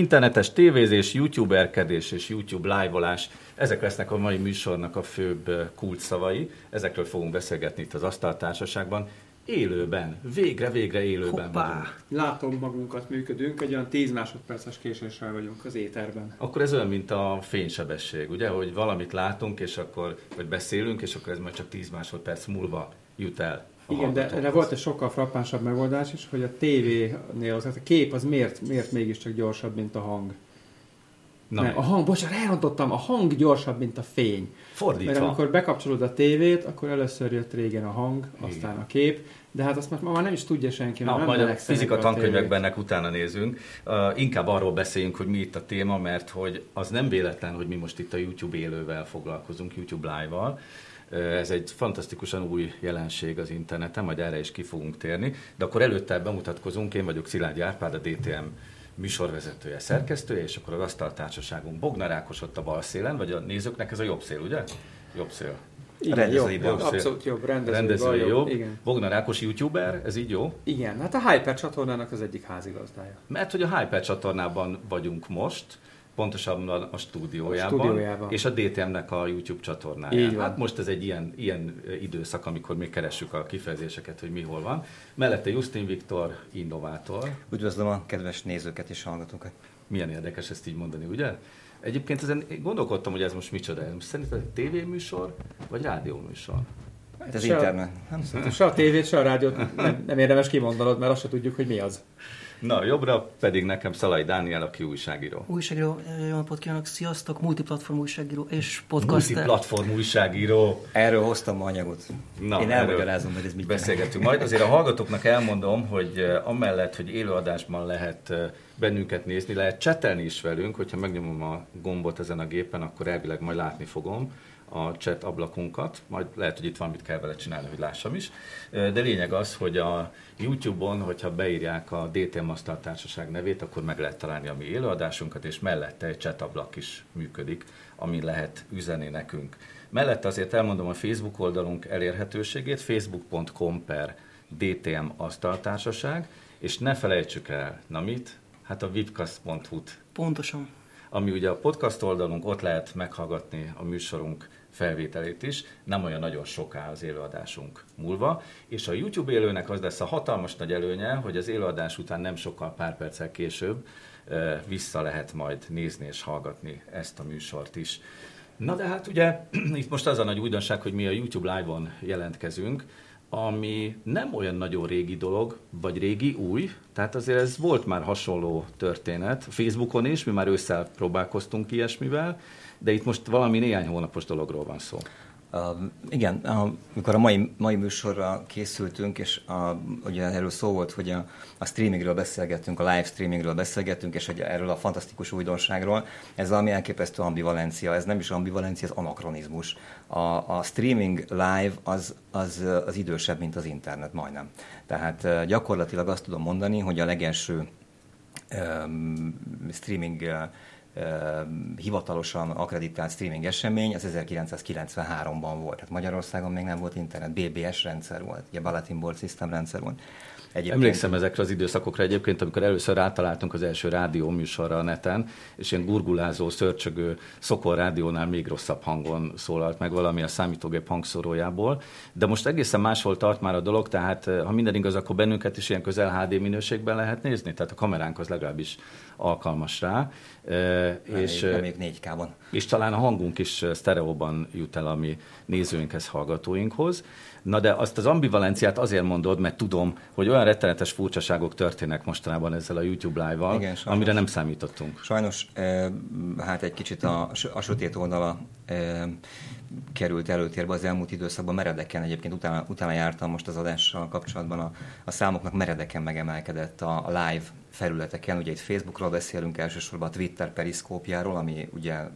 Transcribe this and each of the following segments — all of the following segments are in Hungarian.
Internetes tévézés, youtuberkedés és YouTube live-olás, ezek lesznek a mai műsornak a főbb kulcsszavai. Ezekről fogunk beszélgetni itt az Asztaltársaságban. Élőben, végre-végre élőben Hoppá. vagyunk. Látom magunkat, működünk, egy olyan 10 másodperces késéssel vagyunk az éterben. Akkor ez olyan, mint a fénysebesség, ugye, hogy valamit látunk, és akkor, vagy beszélünk, és akkor ez majd csak 10 másodperc múlva jut el. Igen, de erre volt egy sokkal frappánsabb megoldás is, hogy a tévénél az, a kép az miért, miért mégiscsak gyorsabb, mint a hang. Na, Nem, a hang, bocsánat, elrontottam, a hang gyorsabb, mint a fény. fordítva. Mert amikor bekapcsolod a tévét, akkor először jött régen a hang, aztán a kép, de hát azt már, ma már nem is tudja senki, Na, nem majd a fizika tankönyvekben ennek utána nézünk. Uh, inkább arról beszéljünk, hogy mi itt a téma, mert hogy az nem véletlen, hogy mi most itt a YouTube élővel foglalkozunk, YouTube Live-val. Ez egy fantasztikusan új jelenség az interneten, majd erre is ki fogunk térni. De akkor előtte bemutatkozunk, én vagyok Szilágyi Árpád, a DTM műsorvezetője, szerkesztője, és akkor az asztaltársaságunk Bognár Ákos ott a bal szélen, vagy a nézőknek ez a jobb szél, ugye? Jobb szél. Igen, rendezői jobb, jobb, abszolút jobb, rendezői, Rendezői bal, jobb. Igen. Bognár Ákos youtuber, ez így jó? Igen, hát a Hyper csatornának az egyik házigazdája. Mert hogy a Hyper csatornában vagyunk most, pontosabban a stúdiójában, A stúdiójában. és a DTM-nek a YouTube csatornáján. Így van. Hát most ez egy ilyen, ilyen időszak, amikor még keressük a kifejezéseket, hogy mi hol van. Mellette Justin Viktor, innovátor. Üdvözlöm a kedves nézőket és hallgatókat. Milyen érdekes ezt így mondani, ugye? Egyébként ezen gondolkodtam, hogy ez most micsoda. Szerinted egy tévéműsor, vagy rádióműsor? Hát ez Se a- internet. Nem Szerintem se a tévét, se a rádiót nem, nem érdemes kimondanod, mert azt se tudjuk, hogy mi az. Na, jobbra pedig nekem Szalai Dániel, aki újságíró. Újságíró, jó napot kívánok, sziasztok, multiplatform újságíró és podcaster. Multiplatform újságíró. Erről hoztam ma anyagot. Na, Én elmagyarázom, hogy ez mit. Beszélgetünk majd. Azért a hallgatóknak elmondom, hogy eh, amellett, hogy élőadásban lehet eh, bennünket nézni, lehet csetelni is velünk, hogyha megnyomom a gombot ezen a gépen, akkor elvileg majd látni fogom a chat ablakunkat, majd lehet, hogy itt valamit kell vele csinálni, hogy lássam is. De lényeg az, hogy a YouTube-on, hogyha beírják a DTM Asztaltársaság nevét, akkor meg lehet találni a mi élőadásunkat, és mellette egy chat ablak is működik, ami lehet üzeni nekünk. Mellette azért elmondom a Facebook oldalunk elérhetőségét, facebook.com per DTM Asztaltársaság, és ne felejtsük el, na mit? Hát a vipcast.hu-t, Pontosan. ami ugye a podcast oldalunk, ott lehet meghallgatni a műsorunk felvételét is, nem olyan nagyon soká az élőadásunk múlva, és a YouTube élőnek az lesz a hatalmas nagy előnye, hogy az élőadás után nem sokkal pár perccel később vissza lehet majd nézni és hallgatni ezt a műsort is. Na de hát ugye itt most az a nagy újdonság, hogy mi a YouTube Live-on jelentkezünk, ami nem olyan nagyon régi dolog, vagy régi, új, tehát azért ez volt már hasonló történet, Facebookon is, mi már ősszel próbálkoztunk ilyesmivel, de itt most valami néhány hónapos dologról van szó. Uh, igen, uh, amikor a mai, mai műsorra készültünk, és uh, ugye erről szó volt, hogy a, a streamingről beszélgettünk, a live streamingről beszélgettünk, és hogy erről a fantasztikus újdonságról, ez valami elképesztő ambivalencia, ez nem is ambivalencia, ez anakronizmus. A, a streaming live az, az, az idősebb, mint az internet, majdnem. Tehát uh, gyakorlatilag azt tudom mondani, hogy a legelső um, streaming uh, um, hivatalosan akreditált streaming esemény az 1993-ban volt. Tehát Magyarországon még nem volt internet, BBS rendszer volt, ugye Bulletin Board System rendszer volt. Egyébként... Emlékszem ezekre az időszakokra egyébként, amikor először rátaláltunk az első rádió műsorra a neten, és ilyen gurgulázó, szörcsögő szokor rádiónál még rosszabb hangon szólalt meg valami a számítógép hangszórójából. De most egészen máshol tart már a dolog, tehát eh, ha minden igaz, akkor bennünket is ilyen közel HD minőségben lehet nézni, tehát a kameránk az legalábbis alkalmas rá. Eh, és, és, még 4K-ban. És talán a hangunk is sztereóban jut el a mi nézőinkhez, hallgatóinkhoz. Na de azt az ambivalenciát azért mondod, mert tudom, hogy olyan rettenetes furcsaságok történnek mostanában ezzel a YouTube Live-val, Igen, sajnos. amire nem számítottunk. Sajnos, eh, hát egy kicsit a, a sötét oldala került előtérbe az elmúlt időszakban, meredeken egyébként utána, utána jártam most az adással kapcsolatban, a, a számoknak meredeken megemelkedett a, a live felületeken, ugye itt Facebookról beszélünk elsősorban a Twitter periszkópjáról, ami ugye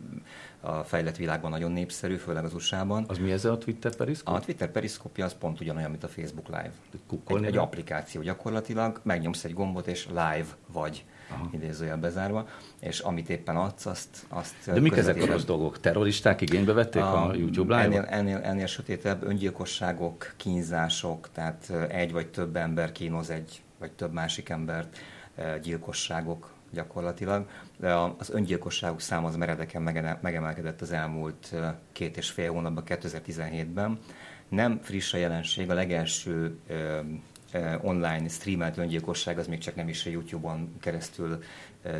a fejlett világban nagyon népszerű, főleg az USA-ban. Az mi ez a Twitter periszkóp? A Twitter periszkópja az pont ugyanolyan, mint a Facebook Live. Kukkolni Egy, egy applikáció gyakorlatilag, megnyomsz egy gombot és live vagy, Aha. idézőjel bezárva, és amit éppen adsz, azt, azt De mik ezek a rossz dolgok? Terroristák igénybe vették a, a YouTube ennél, Live-ot? ennél, ennél sötétebb öngyilkosságok, kínzások, tehát egy vagy több ember kínoz egy vagy több másik embert, gyilkosságok, gyakorlatilag. De az öngyilkosságok száma az meredeken megemelkedett az elmúlt két és fél hónapban, 2017-ben. Nem friss a jelenség, a legelső online streamelt öngyilkosság az még csak nem is a YouTube-on keresztül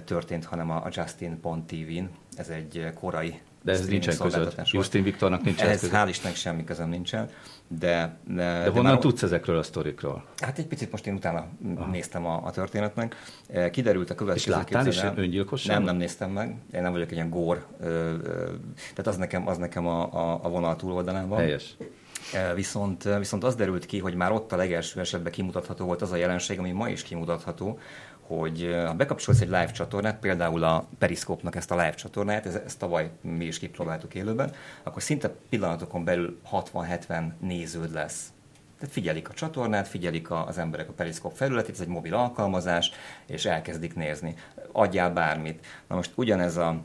történt, hanem a Justin.tv-n. Ez egy korai de ez nincsen között. Justin Viktornak nincs ez hál' Istennek semmi közöm nincsen. De, de, de honnan már, tudsz ezekről a sztorikról? Hát egy picit most én utána Aha. néztem a, a történetnek. Kiderült a következő És láttál is öngyilkosságot? Nem, nem néztem meg. Én nem vagyok egy ilyen gór. Tehát az nekem, az nekem a, a, a vonal túloldalán van. Helyes. Viszont, viszont az derült ki, hogy már ott a legelső esetben kimutatható volt az a jelenség, ami ma is kimutatható, hogy ha bekapcsolsz egy live csatornát, például a Periscope-nak ezt a live csatornát, ezt, ezt tavaly mi is kipróbáltuk élőben, akkor szinte pillanatokon belül 60-70 néződ lesz. Tehát figyelik a csatornát, figyelik az emberek a Periscope felületét, ez egy mobil alkalmazás, és elkezdik nézni. Adjál bármit. Na most ugyanez a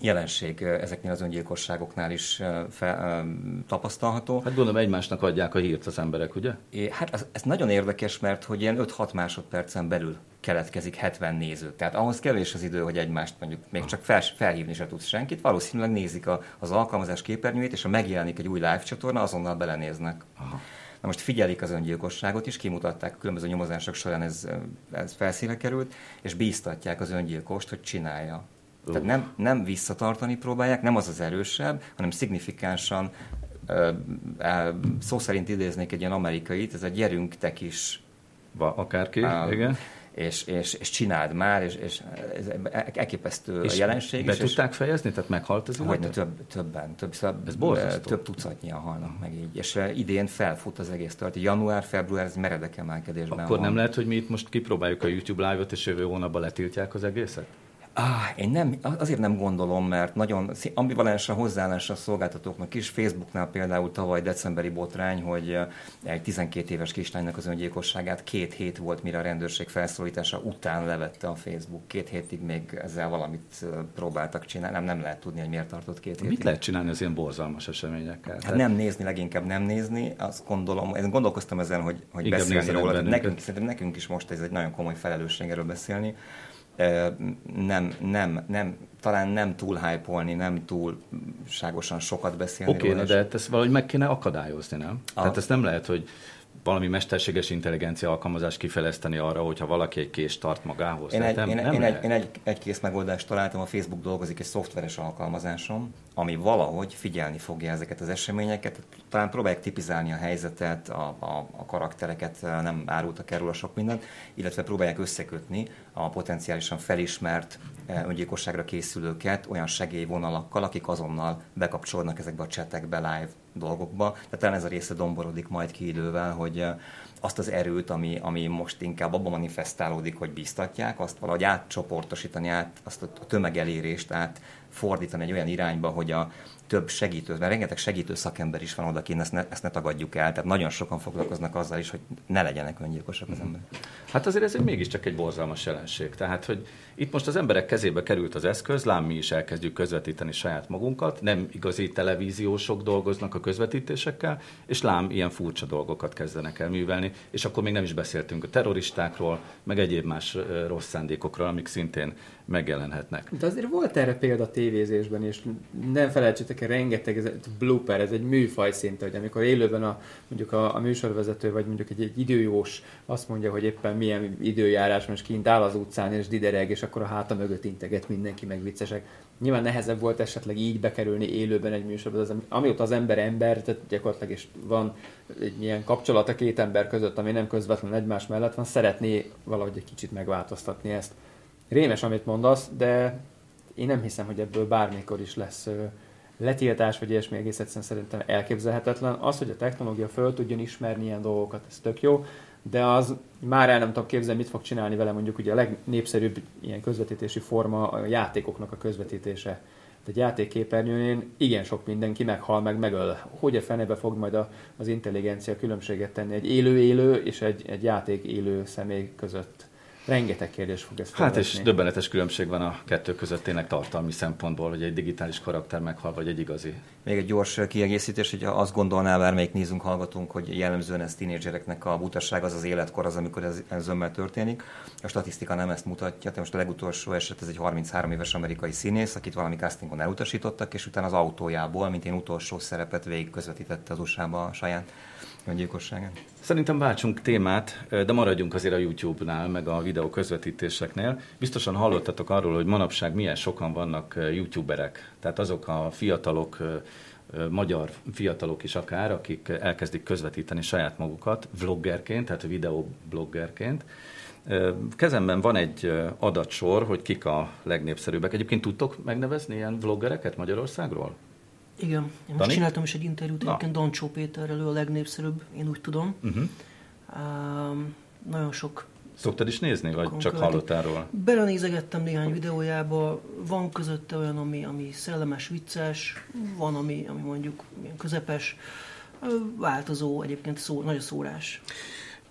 jelenség ezeknél az öngyilkosságoknál is fe, tapasztalható. Hát gondolom egymásnak adják a hírt az emberek, ugye? É, hát ez, ez nagyon érdekes, mert hogy ilyen 5-6 másodpercen belül keletkezik 70 néző. Tehát ahhoz kevés az idő, hogy egymást mondjuk még csak fel, felhívni se tudsz senkit. Valószínűleg nézik a, az alkalmazás képernyőjét, és ha megjelenik egy új live csatorna, azonnal belenéznek. Aha. Na most figyelik az öngyilkosságot is, kimutatták a különböző nyomozások során ez, ez felszíne került, és bíztatják az öngyilkost, hogy csinálja. Tehát nem, nem visszatartani próbálják, nem az az erősebb, hanem szignifikánsan szó szerint idéznék egy ilyen amerikait, ez a gyerünk te is. Va, akárki, uh, igen. És, és, és csináld már, és, és ez elképesztő és a jelenség. Be és tudták fejezni? Tehát meghalt az Hogy több, többen, több, ez borzasztó. több tucatnyian halnak meg így. És idén felfut az egész tart. Január, február, ez meredek emelkedésben Akkor van. nem lehet, hogy mi itt most kipróbáljuk a YouTube live-ot, és jövő hónapban letiltják az egészet? Ah, én nem, azért nem gondolom, mert nagyon ambivalens a hozzáállás a szolgáltatóknak is. Facebooknál például tavaly decemberi botrány, hogy egy 12 éves kislánynak az öngyilkosságát két hét volt, mire a rendőrség felszólítása után levette a Facebook. Két hétig még ezzel valamit próbáltak csinálni. Nem, nem lehet tudni, hogy miért tartott két hétig. Mit lehet csinálni az ilyen borzalmas eseményekkel? Hát nem nézni, leginkább nem nézni. Azt gondolom, én gondolkoztam ezen, hogy, hogy beszélni róla. Nekünk, szerintem nekünk is most ez egy nagyon komoly felelősség erről beszélni nem, nem, nem, talán nem túl hype nem túlságosan sokat beszélni Oké, okay, de ezt valahogy meg kéne akadályozni, nem? A... Tehát ezt nem lehet, hogy valami mesterséges intelligencia alkalmazás kifejleszteni arra, hogyha valaki egy kést tart magához. Én egy, nem, én, nem én, egy, én egy, egy kész megoldást találtam, a Facebook dolgozik egy szoftveres alkalmazásom, ami valahogy figyelni fogja ezeket az eseményeket. Talán próbálják tipizálni a helyzetet, a, a, a karaktereket, nem árultak erről a sok mindent, illetve próbálják összekötni a potenciálisan felismert öngyilkosságra készülőket olyan segélyvonalakkal, akik azonnal bekapcsolnak ezekbe a csetekbe, live dolgokba. Tehát talán ez a része domborodik majd ki idővel, hogy azt az erőt, ami, ami most inkább abban manifestálódik, hogy biztatják, azt valahogy átcsoportosítani, át, azt a tömegelérést át fordítani egy olyan irányba, hogy a több segítő, mert rengeteg segítő szakember is van odakint, ezt ne, ezt ne tagadjuk el, tehát nagyon sokan foglalkoznak azzal is, hogy ne legyenek öngyilkosak az emberek. Hát azért ez mégiscsak egy borzalmas jelenség. Tehát, hogy itt most az emberek kezébe került az eszköz, lám mi is elkezdjük közvetíteni saját magunkat, nem igazi televíziósok dolgoznak a közvetítésekkel, és lám ilyen furcsa dolgokat kezdenek el művelni, és akkor még nem is beszéltünk a terroristákról, meg egyéb más rossz szándékokról, amik szintén megjelenhetnek. De azért volt erre példa tévézésben, és nem felejtsétek el, rengeteg ez blooper, ez egy műfaj szinte, hogy amikor élőben a, mondjuk a, a műsorvezető, vagy mondjuk egy, egy időjós azt mondja, hogy éppen milyen időjárás, most kint áll az utcán, és didereg, és akkor a háta mögött integet mindenki, meg viccesek. Nyilván nehezebb volt esetleg így bekerülni élőben egy műsorba, az, amióta az ember ember, tehát gyakorlatilag is van egy ilyen kapcsolat a két ember között, ami nem közvetlen egymás mellett van, szeretné valahogy egy kicsit megváltoztatni ezt. Rémes, amit mondasz, de én nem hiszem, hogy ebből bármikor is lesz letiltás, vagy ilyesmi egész egyszerűen szerintem elképzelhetetlen. Az, hogy a technológia föl tudjon ismerni ilyen dolgokat, ez tök jó, de az már el nem tudom képzelni, mit fog csinálni vele mondjuk ugye a legnépszerűbb ilyen közvetítési forma a játékoknak a közvetítése. Egy játékképernyőjén igen sok mindenki meghal, meg megöl. Hogy a fenebe fog majd a, az intelligencia különbséget tenni egy élő-élő és egy, egy játék élő személy között? Rengeteg kérdés fog ezt Hát és felvetni. döbbenetes különbség van a kettő között tényleg tartalmi szempontból, hogy egy digitális karakter meghal, vagy egy igazi. Még egy gyors kiegészítés, hogy azt gondolná bármelyik nézünk, hallgatunk, hogy jellemzően ez tínédzsereknek a butasság, az az életkor, az, amikor ez, ez ömmel történik. A statisztika nem ezt mutatja, de most a legutolsó eset, ez egy 33 éves amerikai színész, akit valami castingon elutasítottak, és utána az autójából, mint én utolsó szerepet végig közvetítette az USA-ba a saját öngyilkosságán. Szerintem váltsunk témát, de maradjunk azért a YouTube-nál, meg a videó közvetítéseknél. Biztosan hallottatok arról, hogy manapság milyen sokan vannak YouTuberek. Tehát azok a fiatalok, magyar fiatalok is akár, akik elkezdik közvetíteni saját magukat vloggerként, tehát videobloggerként. Kezemben van egy adatsor, hogy kik a legnépszerűbbek. Egyébként tudtok megnevezni ilyen vloggereket Magyarországról? Igen, én most Dani? csináltam is egy interjút, egyébként Dancsó Péterrel, ő a legnépszerűbb, én úgy tudom. Uh-huh. Um, nagyon sok Szoktad is nézni, vagy csak hallottál róla? Belenézegettem néhány videójába, van közötte olyan, ami, ami szellemes, vicces, van, ami, ami mondjuk közepes, változó, egyébként szó, nagy a szórás.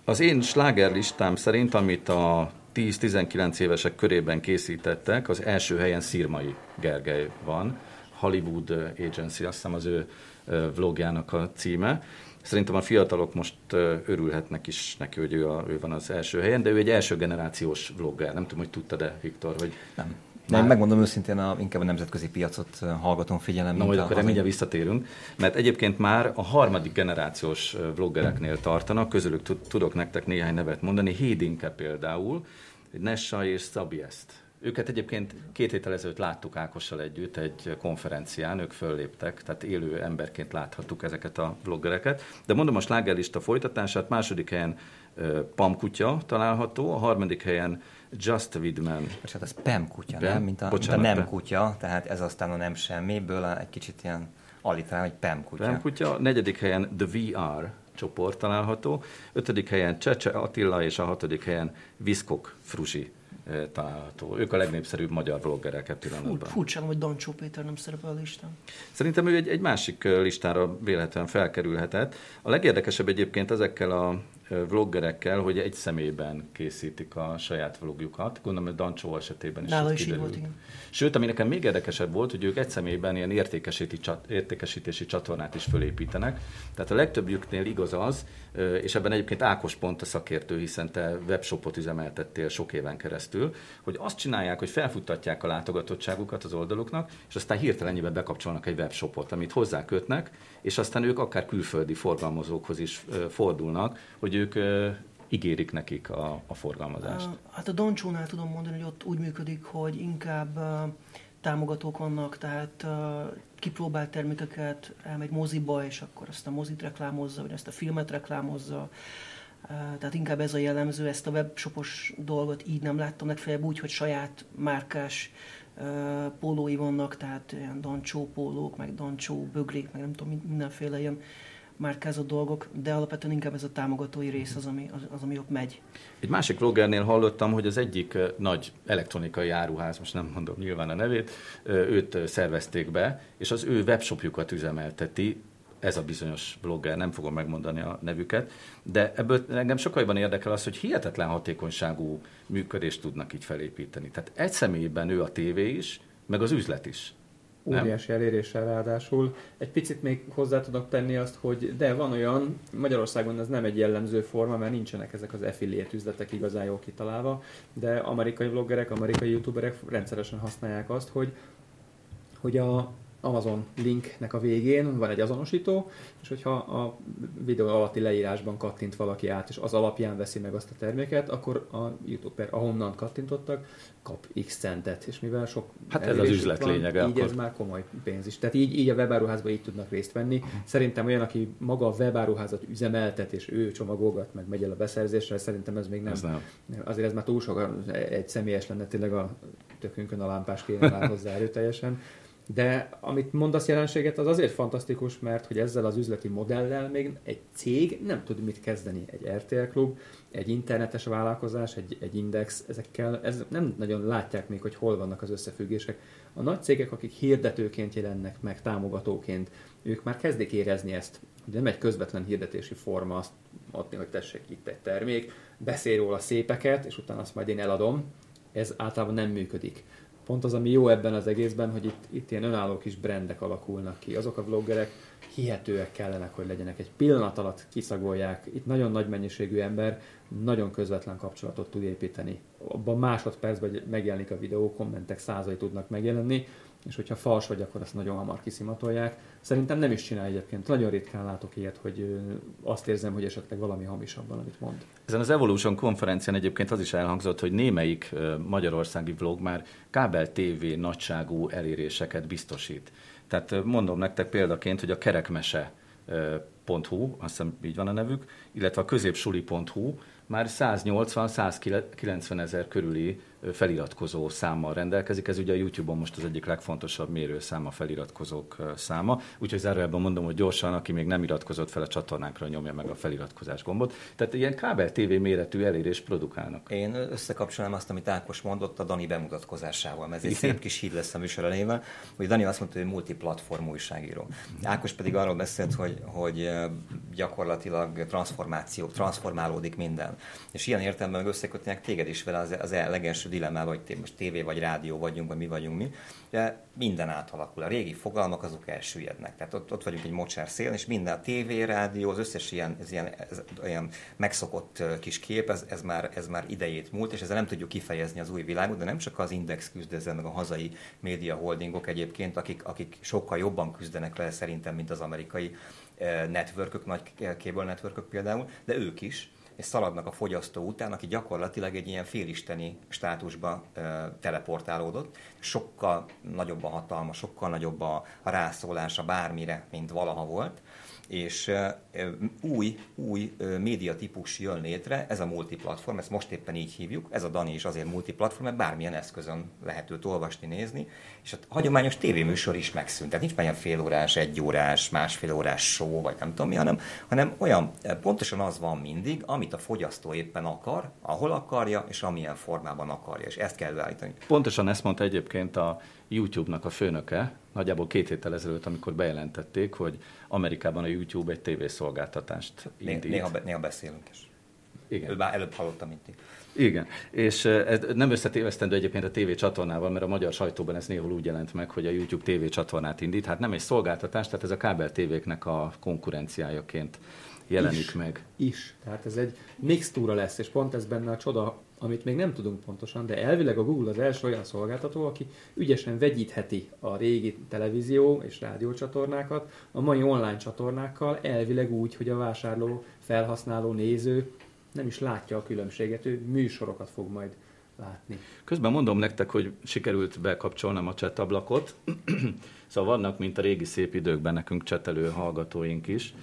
Az én slágerlistám szerint, amit a 10-19 évesek körében készítettek, az első helyen Szirmai Gergely van, Hollywood Agency, azt hiszem az ő ö, vlogjának a címe. Szerintem a fiatalok most ö, örülhetnek is neki, hogy ő, a, ő van az első helyen, de ő egy első generációs vlogger. Nem tudom, hogy tudtad-e, Viktor, hogy Nem. De én megmondom őszintén, a, inkább a nemzetközi piacot hallgatom figyelem. Na, majd akkor hazai- mindjárt visszatérünk, mert egyébként már a harmadik generációs vloggereknél tartanak, közülük tud- tudok nektek néhány nevet mondani, Hédinke például, Nessa és Szabieszt. Őket egyébként két héttel ezelőtt láttuk Ákossal együtt egy konferencián, ők fölléptek, tehát élő emberként láthattuk ezeket a vloggereket. De mondom a slágerlista folytatását, második helyen Pam Kutya található, a harmadik helyen Just Widman. És hát ez PEM kutya, Pem? nem? Mint a, Bocsánat, mint a nem Pem. kutya, tehát ez aztán a nem semmiből egy kicsit ilyen alitrál, hogy PEM kutya. Rem kutya, negyedik helyen The VR csoport található, ötödik helyen Csecse Attila, és a hatodik helyen Viszkok Frusi eh, található. Ők a legnépszerűbb magyar vloggerek Fur, pillanatban. furcsa, hogy Dancsó Péter nem szerepel a listán. Szerintem ő egy, egy másik listára véletlenül felkerülhetett. A legérdekesebb egyébként ezekkel a vloggerekkel, hogy egy személyben készítik a saját vlogjukat. Gondolom, hogy Dancsó esetében is Nála is így volt, igen. Sőt, ami nekem még érdekesebb volt, hogy ők egy személyben ilyen értékesítési csatornát is fölépítenek. Tehát a legtöbbjüknél igaz az, és ebben egyébként Ákos pont a szakértő, hiszen te webshopot üzemeltettél sok éven keresztül, hogy azt csinálják, hogy felfuttatják a látogatottságukat az oldaluknak, és aztán hirtelen bekapcsolnak egy webshopot, amit hozzákötnek, és aztán ők akár külföldi forgalmazókhoz is fordulnak, hogy ők ígérik nekik a, a forgalmazást. Hát a Dancsónál tudom mondani, hogy ott úgy működik, hogy inkább támogatók vannak, tehát uh, kipróbál termékeket, elmegy moziba, és akkor azt a mozit reklámozza, vagy ezt a filmet reklámozza. Tehát inkább ez a jellemző, ezt a webshopos dolgot így nem láttam, legfeljebb úgy, hogy saját márkás pólói vannak, tehát ilyen Dancsó pólók, meg Dancsó bögrék, meg nem tudom, min- mindenféle ilyen márkázott dolgok, de alapvetően inkább ez a támogatói rész az, ami, az, az ami ott megy. Egy másik vloggernél hallottam, hogy az egyik nagy elektronikai áruház, most nem mondom nyilván a nevét, őt szervezték be, és az ő webshopjukat üzemelteti, ez a bizonyos blogger, nem fogom megmondani a nevüket, de ebből engem sokkal érdekel az, hogy hihetetlen hatékonyságú működést tudnak így felépíteni. Tehát egy személyben ő a tévé is, meg az üzlet is. Óriási eléréssel ráadásul. Egy picit még hozzá tudok tenni azt, hogy de van olyan, Magyarországon ez nem egy jellemző forma, mert nincsenek ezek az affiliate üzletek igazán jól kitalálva, de amerikai vloggerek, amerikai youtuberek rendszeresen használják azt, hogy, hogy a Amazon linknek a végén van egy azonosító, és hogyha a videó alatti leírásban kattint valaki át, és az alapján veszi meg azt a terméket, akkor a youtuber, ahonnan kattintottak, kap x centet, és mivel sok Hát ez az üzlet van, lényege Így akkor. ez már komoly pénz is. Tehát így, így a webáruházban így tudnak részt venni. Szerintem olyan, aki maga a webáruházat üzemeltet, és ő csomagolgat, meg megy el a beszerzésre, szerintem ez még nem. Ez nem. Azért ez már túl sok, egy személyes lenne tényleg a tökünkön a lámpás kéne már hozzá erőteljesen. De amit mondasz jelenséget, az azért fantasztikus, mert hogy ezzel az üzleti modellel még egy cég nem tud mit kezdeni. Egy RTL klub, egy internetes vállalkozás, egy, egy index, ezekkel ez nem nagyon látják még, hogy hol vannak az összefüggések. A nagy cégek, akik hirdetőként jelennek meg, támogatóként, ők már kezdik érezni ezt, hogy nem egy közvetlen hirdetési forma azt adni, hogy tessék itt egy termék, beszél róla szépeket, és utána azt majd én eladom. Ez általában nem működik pont az, ami jó ebben az egészben, hogy itt, itt ilyen önálló kis brendek alakulnak ki. Azok a vloggerek hihetőek kellenek, hogy legyenek. Egy pillanat alatt kiszagolják. Itt nagyon nagy mennyiségű ember nagyon közvetlen kapcsolatot tud építeni. Abban másodpercben megjelenik a videó, kommentek százai tudnak megjelenni, és hogyha fals vagy, akkor azt nagyon hamar kiszimatolják. Szerintem nem is csinál egyébként. Nagyon ritkán látok ilyet, hogy azt érzem, hogy esetleg valami hamisabban, amit mond. Ezen az Evolution konferencián egyébként az is elhangzott, hogy némelyik magyarországi vlog már kábel TV nagyságú eléréseket biztosít. Tehát mondom nektek példaként, hogy a kerekmese.hu, azt hiszem így van a nevük, illetve a középsuli.hu már 180-190 ezer körüli feliratkozó számmal rendelkezik. Ez ugye a YouTube-on most az egyik legfontosabb mérőszám a feliratkozók száma. Úgyhogy zárójelben mondom, hogy gyorsan, aki még nem iratkozott fel a csatornánkra, nyomja meg a feliratkozás gombot. Tehát ilyen kábel TV méretű elérést produkálnak. Én összekapcsolom azt, amit Ákos mondott a Dani bemutatkozásával, mert ez egy szép kis híd lesz a műsor elejében, hogy Dani azt mondta, hogy multiplatform újságíró. Ákos pedig arról beszélt, hogy, hogy gyakorlatilag transformáció, transformálódik minden. És ilyen értelemben összekötnek téged is vele az, az legelső dilemmával, hogy most tévé vagy rádió vagyunk, vagy mi vagyunk mi, de minden átalakul. A régi fogalmak azok elsüllyednek. Tehát ott, ott vagyunk egy mocsár szél, és minden a tévé, rádió, az összes ilyen, ez ilyen ez, olyan megszokott kis kép, ez, ez, már, ez már idejét múlt, és ezzel nem tudjuk kifejezni az új világot, de nem csak az Index küzd ezzel, meg a hazai média holdingok egyébként, akik, akik sokkal jobban küzdenek vele szerintem, mint az amerikai networkök, nagy cable networkök például, de ők is és szaladnak a fogyasztó után, aki gyakorlatilag egy ilyen félisteni státusba teleportálódott. Sokkal nagyobb a hatalma, sokkal nagyobb a rászólása bármire, mint valaha volt és új, új médiatípus jön létre, ez a multiplatform, ezt most éppen így hívjuk, ez a Dani is azért multiplatform, mert bármilyen eszközön lehet őt olvasni, nézni, és a hagyományos tévéműsor is megszűnt. Tehát nincs már ilyen félórás, egyórás, másfél órás show, vagy nem tudom mi, hanem, hanem olyan, pontosan az van mindig, amit a fogyasztó éppen akar, ahol akarja, és amilyen formában akarja, és ezt kell beállítani. Pontosan ezt mondta egyébként a YouTube-nak a főnöke, nagyjából két héttel ezelőtt, amikor bejelentették, hogy Amerikában a YouTube egy tévészolgáltatást indít. Néha, néha beszélünk is. Igen. Ő már előbb hallottam, mint ti. Igen, és ez nem összetévesztendő egyébként a TV csatornával, mert a magyar sajtóban ez néhol úgy jelent meg, hogy a YouTube TV csatornát indít. Hát nem egy szolgáltatás, tehát ez a kábel tévéknek a konkurenciájaként jelenik is, meg. Is. Tehát ez egy mixtúra lesz, és pont ez benne a csoda, amit még nem tudunk pontosan, de elvileg a Google az első olyan szolgáltató, aki ügyesen vegyítheti a régi televízió és rádiócsatornákat a mai online csatornákkal, elvileg úgy, hogy a vásárló, felhasználó, néző nem is látja a különbséget, ő műsorokat fog majd látni. Közben mondom nektek, hogy sikerült bekapcsolnom a chat ablakot, szóval vannak, mint a régi szép időkben nekünk csetelő hallgatóink is,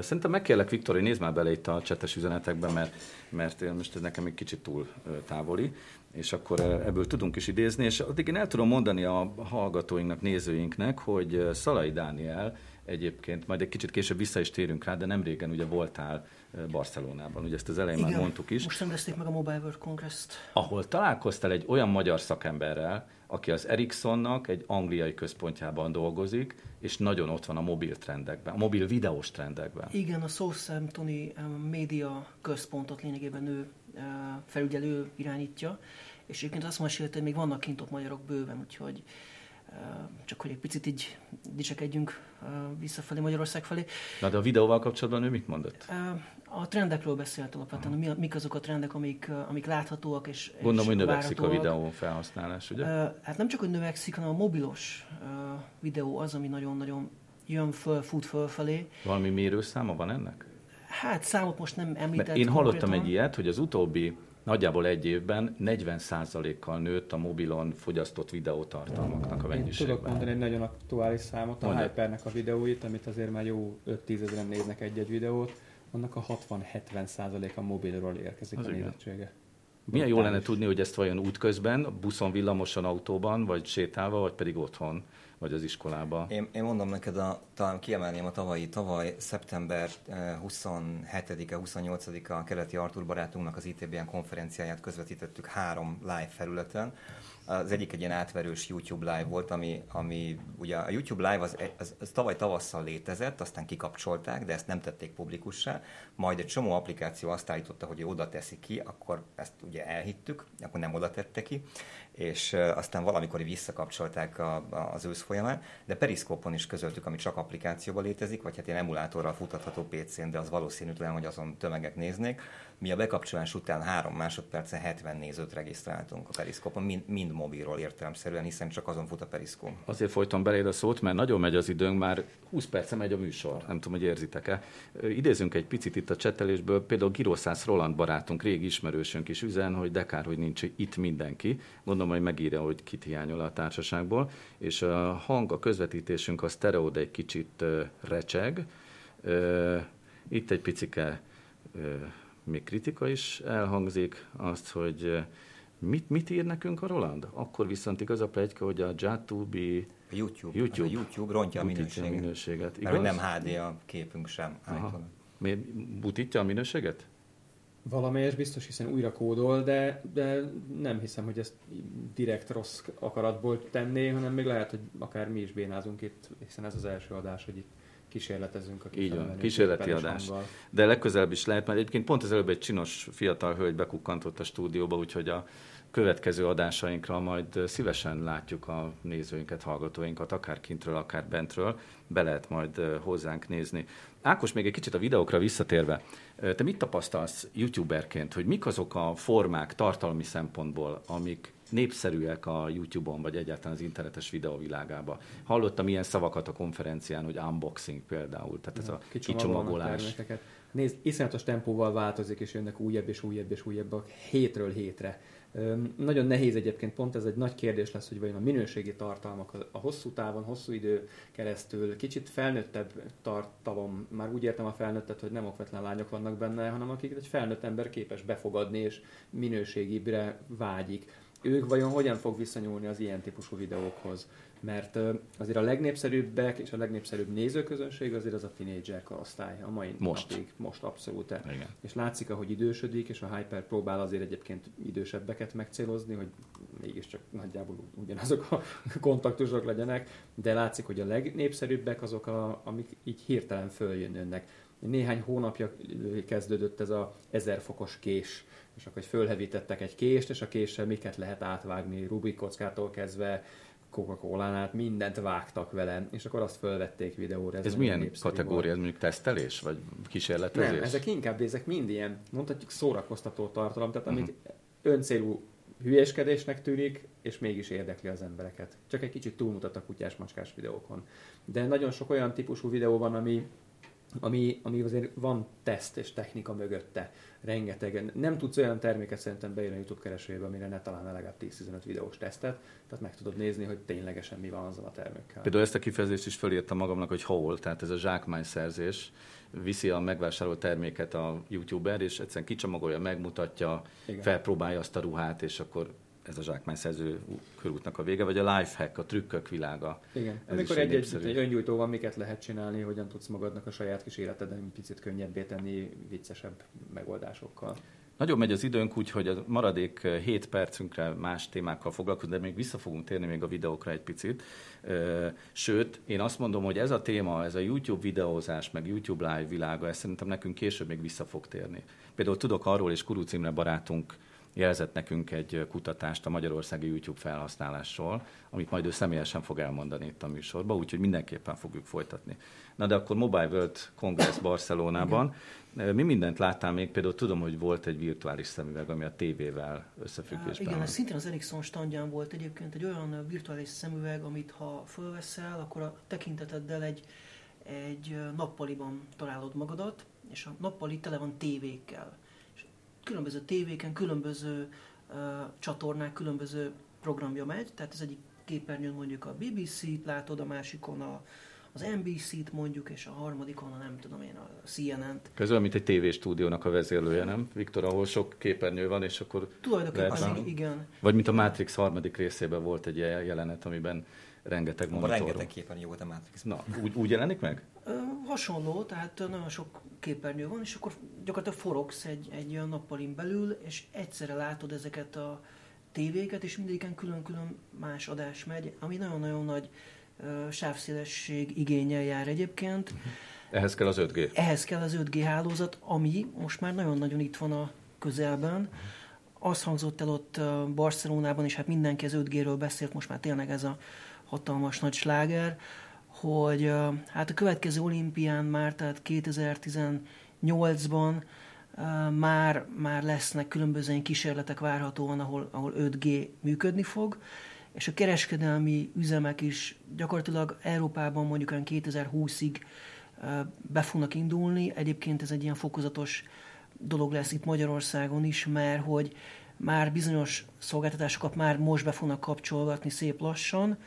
Szerintem megkérlek, Viktor, hogy nézd már bele itt a csetes üzenetekbe, mert, mert most ez nekem egy kicsit túl távoli, és akkor ebből tudunk is idézni, és addig én el tudom mondani a hallgatóinknak, nézőinknek, hogy Szalai Dániel egyébként, majd egy kicsit később vissza is térünk rá, de nem régen ugye voltál Barcelonában, ugye ezt az elején Igen, már mondtuk is. most rendezték meg a Mobile World Congress-t. Ahol találkoztál egy olyan magyar szakemberrel, aki az Ericssonnak egy angliai központjában dolgozik, és nagyon ott van a mobil trendekben, a mobil videós trendekben. Igen, a Southamptoni média központot lényegében ő felügyelő irányítja, és egyébként azt mesélte, hogy még vannak kint ott magyarok bőven, úgyhogy csak hogy egy picit így dicsekedjünk visszafelé Magyarország felé. Na de a videóval kapcsolatban ő mit mondott? A trendekről beszélt alapvetően, mi, mik azok a trendek, amik, amik láthatóak és Gondolom, és hogy növekszik a videó felhasználás, ugye? Hát nem csak, hogy növekszik, hanem a mobilos videó az, ami nagyon-nagyon jön föl, fut fölfelé. Valami mérőszáma van ennek? Hát számot most nem említett. én hallottam konkrétan. egy ilyet, hogy az utóbbi nagyjából egy évben 40%-kal nőtt a mobilon fogyasztott videótartalmaknak a mennyiségben. Én tudok mondani egy nagyon aktuális számot, a Mondja. Hypernek a videóit, amit azért már jó 5-10 ezeren néznek egy-egy videót, annak a 60-70%-a mobilról érkezik Az a nézettsége. Milyen jó lenne tudni, hogy ezt vajon útközben, buszon, villamoson, autóban, vagy sétálva, vagy pedig otthon, vagy az iskolába. Én, én mondom neked, a, talán kiemelném a tavalyi, tavaly szeptember 27-e, 28-a a keleti Artur barátunknak az ITBN konferenciáját közvetítettük három live felületen, az egyik egy ilyen átverős YouTube live volt, ami, ami ugye a YouTube live az, az, az tavaly tavasszal létezett, aztán kikapcsolták, de ezt nem tették publikussá, majd egy csomó applikáció azt állította, hogy oda teszi ki, akkor ezt ugye elhittük, akkor nem oda tette ki, és aztán valamikor visszakapcsolták a, a, az ősz folyamán, de Periszkópon is közöltük, ami csak applikációban létezik, vagy hát ilyen emulátorral futatható PC-n, de az valószínűtlen, hogy azon tömegek néznék. Mi a bekapcsolás után három másodpercen 70 nézőt regisztráltunk a Periszkópon, mind, mind mobilról értelemszerűen, hiszen csak azon fut a Periszkóp. Azért folyton beléd a szót, mert nagyon megy az időnk, már 20 perce megy a műsor, nem tudom, hogy érzitek-e. Idézünk egy picit itt a csetelésből, például Giroszász Roland barátunk, régi ismerősünk is üzen, hogy de kár, hogy nincs itt mindenki. Gondolom, hogy megírja, hogy kit hiányol a társaságból, és a hang, a közvetítésünk a sztereó, egy kicsit recseg. Itt egy picike még kritika is elhangzik, azt, hogy mit, mit ír nekünk a Roland? Akkor viszont igaz a plegyka, hogy a Jatubi a YouTube, YouTube. a YouTube rontja a minőséget. A minőséget. Igaz? Mert nem HD a képünk sem. Miért butítja a minőséget? Valamelyes biztos, hiszen újra kódol, de, de nem hiszem, hogy ezt direkt rossz akaratból tenné, hanem még lehet, hogy akár mi is bénázunk itt, hiszen ez az első adás, hogy itt kísérletezünk a Így van, kísérleti adás. Hanggal. De legközelebb is lehet, mert egyébként pont az előbb egy csinos fiatal hölgy bekukkantott a stúdióba, úgyhogy a következő adásainkra majd szívesen látjuk a nézőinket, hallgatóinkat, akár kintről, akár bentről, be lehet majd hozzánk nézni. Ákos, még egy kicsit a videókra visszatérve, te mit tapasztalsz youtuberként, hogy mik azok a formák tartalmi szempontból, amik népszerűek a YouTube-on, vagy egyáltalán az internetes videóvilágában. Hallottam ilyen szavakat a konferencián, hogy unboxing például, tehát ez a kicsomagolás. Nézd, iszonyatos tempóval változik, és jönnek újabb és újabb és újabbak hétről hétre. Nagyon nehéz egyébként, pont ez egy nagy kérdés lesz, hogy vajon a minőségi tartalmak a hosszú távon, hosszú idő keresztül, kicsit felnőttebb tartalom, már úgy értem a felnőttet, hogy nem okvetlen lányok vannak benne, hanem akik egy felnőtt ember képes befogadni és minőségibre vágyik ők vajon hogyan fog viszonyulni az ilyen típusú videókhoz? Mert azért a legnépszerűbbek és a legnépszerűbb nézőközönség azért az a tínédzser korosztály, a mai most. napig, most abszolút. Igen. És látszik, ahogy idősödik, és a Hyper próbál azért egyébként idősebbeket megcélozni, hogy mégiscsak nagyjából ugyanazok a kontaktusok legyenek, de látszik, hogy a legnépszerűbbek azok, a, amik így hirtelen följönnek. Néhány hónapja kezdődött ez a ezer fokos kés és akkor fölhevítettek egy kést, és a késsel miket lehet átvágni, Rubik kockától kezdve, Coca-Colán át mindent vágtak vele, és akkor azt fölvették videóra. Ez, ez milyen kategória, ez mondjuk tesztelés, vagy kísérletezés? Nem, ezek inkább, ezek mind ilyen, mondhatjuk szórakoztató tartalom, tehát amit uh-huh. öncélú hülyéskedésnek tűnik, és mégis érdekli az embereket. Csak egy kicsit túlmutat a kutyás-macskás videókon. De nagyon sok olyan típusú videó van, ami ami, ami azért van teszt és technika mögötte, rengeteg. Nem tudsz olyan terméket szerintem beírni a YouTube keresőjébe, amire ne találna legalább 10-15 videós tesztet, tehát meg tudod nézni, hogy ténylegesen mi van azzal a termékkel. Például ezt a kifejezést is felírtam magamnak, hogy hol, tehát ez a zsákmányszerzés, viszi a megvásárolt terméket a YouTuber, és egyszerűen kicsomagolja, megmutatja, Igen. felpróbálja azt a ruhát, és akkor ez a zsákmányszerző körútnak a vége, vagy a lifehack, a trükkök világa. Igen. Ez Amikor egy, egy, egy öngyújtó van, miket lehet csinálni, hogyan tudsz magadnak a saját kis életeden egy picit könnyebbé tenni viccesebb megoldásokkal. Nagyon megy az időnk, úgyhogy a maradék 7 percünkre más témákkal foglalkozunk, de még vissza fogunk térni még a videókra egy picit. Sőt, én azt mondom, hogy ez a téma, ez a YouTube videózás, meg YouTube live világa, ez szerintem nekünk később még vissza fog térni. Például tudok arról, és Kuruc Imre barátunk jelzett nekünk egy kutatást a magyarországi YouTube felhasználásról, amit majd ő személyesen fog elmondani itt a műsorban, úgyhogy mindenképpen fogjuk folytatni. Na de akkor Mobile World Congress Barcelonában. Mi mindent láttál még? Például tudom, hogy volt egy virtuális szemüveg, ami a tévével összefüggésben Igen, ez szintén az Ericsson standján volt egyébként egy olyan virtuális szemüveg, amit ha fölveszel, akkor a tekinteteddel egy, egy nappaliban találod magadat, és a nappali tele van tévékkel különböző tévéken, különböző uh, csatornák, különböző programja megy, tehát az egyik képernyőn mondjuk a BBC-t látod, a másikon a, az NBC-t mondjuk, és a harmadikon a nem tudom én, a CNN-t. Ez olyan, mint egy tévéstúdiónak a vezérlője, nem? Viktor, ahol sok képernyő van, és akkor Tulajdonképpen lehet- igen. Vagy mint a Matrix harmadik részében volt egy ilyen jelenet, amiben rengeteg monitor rengeteg képen jó volt a Matrix. Na, úgy, úgy jelenik meg? Ö, hasonló, tehát nagyon sok képernyő van, és akkor gyakorlatilag forogsz egy, egy olyan nappalin belül, és egyszerre látod ezeket a tévéket, és mindegyiken külön-külön más adás megy, ami nagyon-nagyon nagy ö, sávszélesség igényel jár egyébként. Ehhez kell az 5G. Ehhez kell az 5G hálózat, ami most már nagyon-nagyon itt van a közelben. Az hangzott el ott Barcelonában, és hát mindenki az 5G-ről beszélt, most már tényleg ez a hatalmas nagy sláger, hogy hát a következő olimpián már, tehát 2018-ban ö, már, már lesznek különböző kísérletek várhatóan, ahol, ahol 5G működni fog, és a kereskedelmi üzemek is gyakorlatilag Európában mondjuk olyan 2020-ig ö, be fognak indulni. Egyébként ez egy ilyen fokozatos dolog lesz itt Magyarországon is, mert hogy már bizonyos szolgáltatásokat már most be fognak kapcsolgatni szép lassan.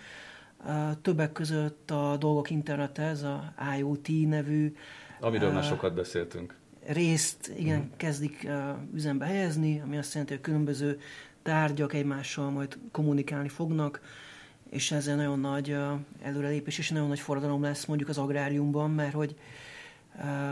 Többek között a dolgok internete, ez a IoT nevű Amiről már sokat beszéltünk. részt igen, uh-huh. kezdik üzembe helyezni, ami azt jelenti, hogy különböző tárgyak egymással majd kommunikálni fognak, és ezzel nagyon nagy előrelépés és nagyon nagy forradalom lesz mondjuk az agráriumban, mert hogy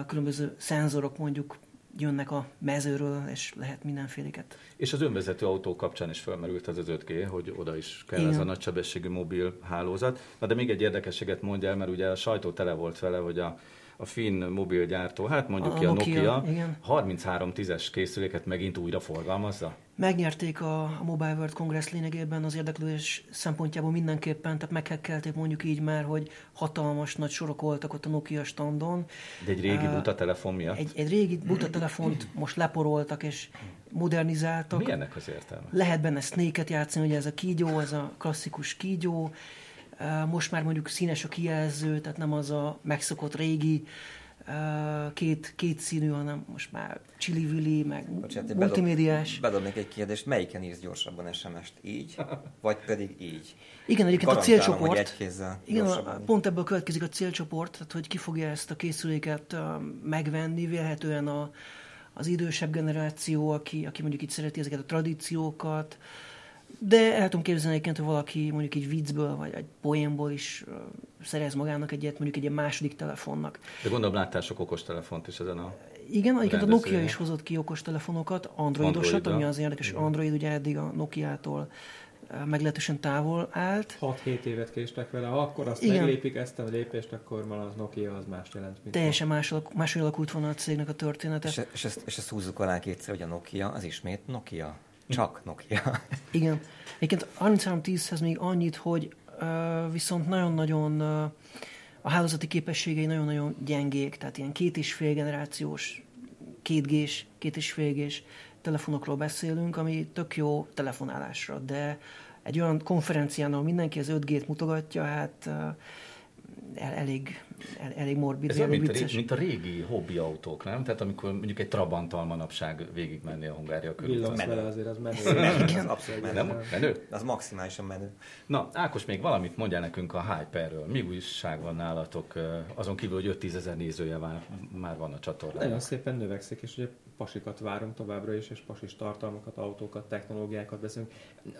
különböző szenzorok mondjuk jönnek a mezőről, és lehet mindenféléket. És az önvezető autó kapcsán is felmerült ez az 5G, hogy oda is kell Igen. ez a nagysebességű mobil hálózat. Na de még egy érdekességet mondja el, mert ugye a sajtó tele volt vele, hogy a, a finn mobilgyártó, hát mondjuk A ki a Nokia, Nokia, igen. 33 tízes készüléket megint újra forgalmazza. Megnyerték a, a Mobile World Congress lényegében az érdeklődés szempontjából mindenképpen, tehát meghekkelték mondjuk így már, hogy hatalmas nagy sorok voltak ott a Nokia standon. De egy régi buta telefon miatt. Egy, egy régi buta telefont most leporoltak és modernizáltak. Mi ennek az értelme? Lehet benne snake játszani, ugye ez a kígyó, ez a klasszikus kígyó. Most már mondjuk színes a kijelző, tehát nem az a megszokott régi két, két színű, hanem most már csili meg Bocsánat, multimédiás. Bedob, bedobnék egy kérdést, melyiken írsz gyorsabban SMS-t? Így, vagy pedig így? Igen, egyébként a célcsoport. egy kézzel Igen, a, pont ebből következik a célcsoport, tehát hogy ki fogja ezt a készüléket megvenni, vélhetően a, az idősebb generáció, aki, aki mondjuk itt szereti ezeket a tradíciókat, de el tudom képzelni egyébként, hogy valaki mondjuk egy viccből, vagy egy poénból is szerez magának egyet, mondjuk egy ilyen második telefonnak. De gondolom láttál sok okos telefont is ezen a... Igen, egyébként a. Nokia is hozott ki okos telefonokat, androidosat, Androidra. ami az érdekes, Android ugye eddig a Nokia-tól meglehetősen távol állt. 6-7 évet késtek vele, ha akkor azt Igen. meglépik ezt a lépést, akkor már az Nokia az más jelent, mint Teljesen más, alak- máshogy alakult volna a cégnek a története. És, és, ezt, és ezt húzzuk alá kétszer, hogy a Nokia az ismét Nokia. Csak Nokia. Igen. Egyébként 3310-hez még annyit, hogy uh, viszont nagyon-nagyon uh, a hálózati képességei nagyon-nagyon gyengék, tehát ilyen két és fél generációs, két gés, két és fél gés telefonokról beszélünk, ami tök jó telefonálásra, de egy olyan konferencián, ahol mindenki az 5G-t mutogatja, hát uh, el, elég, el, elég morbid, Ez olyan, mint a, vicces. régi, mint a régi hobbi autók, nem? Tehát amikor mondjuk egy Trabanttal manapság végigmenni a Hungária körül. Villogsz menő. vele azért, az menő. Az abszolút menő. Nem? Menő? Az maximálisan menő. Na, Ákos, még valamit mondjál nekünk a Hyperről. Mi újság van nálatok? Azon kívül, hogy 5-10 ezer nézője már, már van a Nagyon csatornán. szépen növekszik, és ugye pasikat várunk továbbra is, és pasis tartalmakat, autókat, technológiákat beszélünk.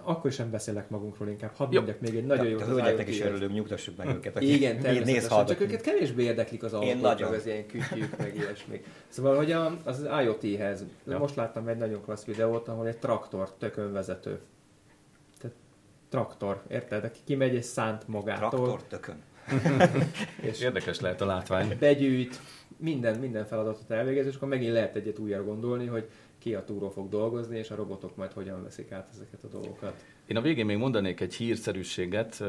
Akkor sem beszélek magunkról inkább. Hadd Jó. mondjak még egy nagyon jó a hölgyeknek is örülünk, nyugtassuk meg őket. akik Igen, néz természetesen, csak őket kevésbé érdeklik az autók, nagyon. meg az ilyen kütyük, meg ilyesmi. Szóval, hogy a, az IoT-hez, Ja. most láttam egy nagyon klassz videót, ahol egy traktor tök önvezető. Tehát traktor, érted? Aki kimegy és szánt magától, Traktor tökön. és Érdekes lehet a látvány. begyűjt, minden, minden feladatot elvégez, és akkor megint lehet egyet újra gondolni, hogy ki a túró fog dolgozni, és a robotok majd hogyan veszik át ezeket a dolgokat. Én a végén még mondanék egy hírszerűséget.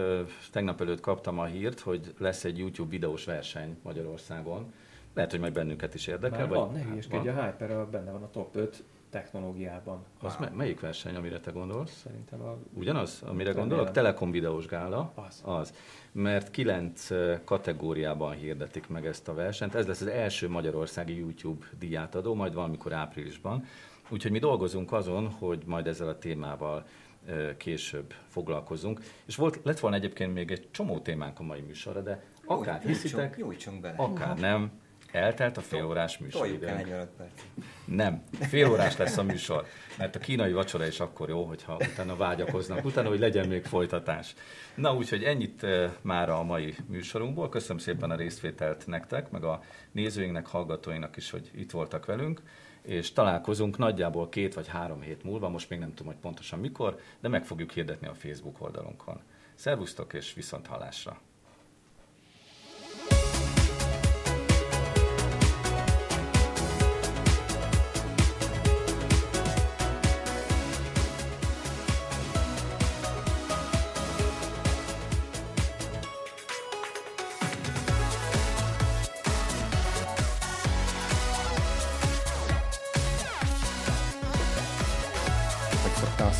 Tegnap előtt kaptam a hírt, hogy lesz egy YouTube videós verseny Magyarországon. Lehet, hogy majd bennünket is érdekel. Már vagy- van, ne Hát hülyeskedj, van. a Hyper benne van a top 5 technológiában. Az Wow. me- melyik verseny, amire te gondolsz? Szerintem a... Ugyanaz, amire gondolok? Telekom videós gála. Az. Az. Mert kilenc kategóriában hirdetik meg ezt a versenyt. Ez lesz az első magyarországi YouTube díjátadó, majd valamikor áprilisban. Úgyhogy mi dolgozunk azon, hogy majd ezzel a témával később foglalkozunk. És volt, lett volna egyébként még egy csomó témánk a mai műsorra, de akár Jó, hiszitek, nyújtsunk bele. akár nem, eltelt a félórás műsoridőnk. Nem, fél órás lesz a műsor, mert a kínai vacsora is akkor jó, hogyha utána vágyakoznak, utána, hogy legyen még folytatás. Na, úgyhogy ennyit már a mai műsorunkból. Köszönöm szépen a részvételt nektek, meg a nézőinknek, hallgatóinknak is, hogy itt voltak velünk, és találkozunk nagyjából két vagy három hét múlva, most még nem tudom, hogy pontosan mikor, de meg fogjuk hirdetni a Facebook oldalunkon. Szervusztok és viszont hallásra!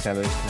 Hogy szokta a szellőistenesen.